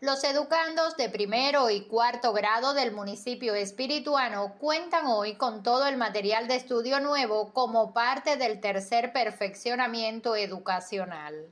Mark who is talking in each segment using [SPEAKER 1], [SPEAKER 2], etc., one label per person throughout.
[SPEAKER 1] Los educandos de primero y cuarto grado del municipio espirituano cuentan hoy con todo el material de estudio nuevo como parte del tercer perfeccionamiento educacional.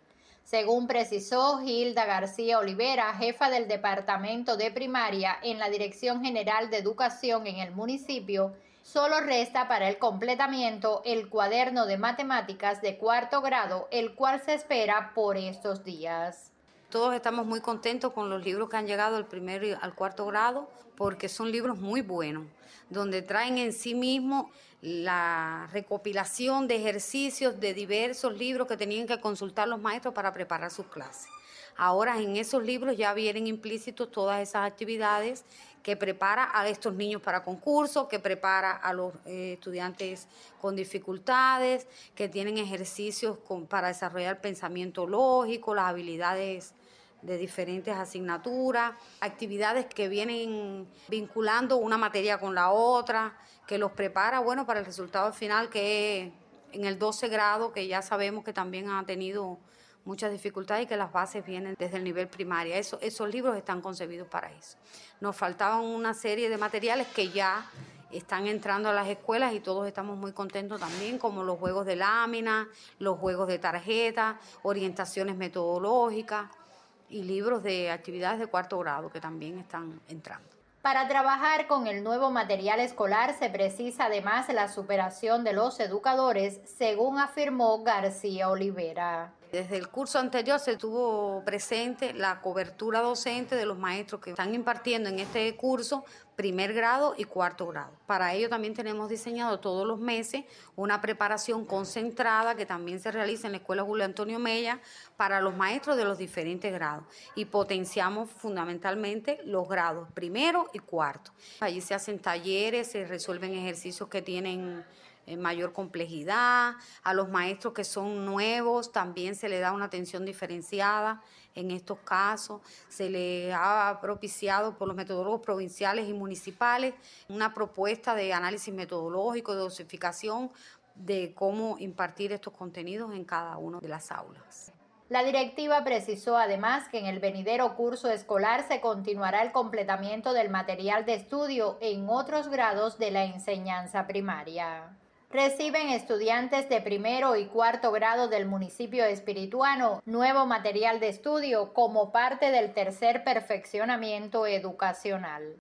[SPEAKER 1] Según precisó Hilda García Olivera, jefa del Departamento de Primaria en la Dirección General de Educación en el municipio, solo resta para el completamiento el cuaderno de matemáticas de cuarto grado, el cual se espera por estos días.
[SPEAKER 2] Todos estamos muy contentos con los libros que han llegado al primero y al cuarto grado porque son libros muy buenos, donde traen en sí mismo la recopilación de ejercicios de diversos libros que tenían que consultar los maestros para preparar sus clases. Ahora en esos libros ya vienen implícitos todas esas actividades que prepara a estos niños para concursos, que prepara a los eh, estudiantes con dificultades, que tienen ejercicios para desarrollar pensamiento lógico, las habilidades de diferentes asignaturas, actividades que vienen vinculando una materia con la otra, que los prepara, bueno, para el resultado final que en el 12 grado, que ya sabemos que también ha tenido muchas dificultades y que las bases vienen desde el nivel primario. Eso, esos libros están concebidos para eso. Nos faltaban una serie de materiales que ya están entrando a las escuelas y todos estamos muy contentos también, como los juegos de lámina, los juegos de tarjeta, orientaciones metodológicas y libros de actividades de cuarto grado que también están entrando.
[SPEAKER 1] Para trabajar con el nuevo material escolar se precisa además la superación de los educadores, según afirmó García Olivera.
[SPEAKER 2] Desde el curso anterior se tuvo presente la cobertura docente de los maestros que están impartiendo en este curso primer grado y cuarto grado. Para ello también tenemos diseñado todos los meses una preparación concentrada que también se realiza en la Escuela Julio Antonio Mella para los maestros de los diferentes grados y potenciamos fundamentalmente los grados primero y cuarto. Allí se hacen talleres, se resuelven ejercicios que tienen mayor complejidad, a los maestros que son nuevos también se le da una atención diferenciada en estos casos, se le ha propiciado por los metodólogos provinciales y municipales una propuesta de análisis metodológico, de dosificación de cómo impartir estos contenidos en cada una de las aulas.
[SPEAKER 1] La directiva precisó además que en el venidero curso escolar se continuará el completamiento del material de estudio en otros grados de la enseñanza primaria reciben estudiantes de primero y cuarto grado del municipio espirituano nuevo material de estudio como parte del tercer perfeccionamiento educacional.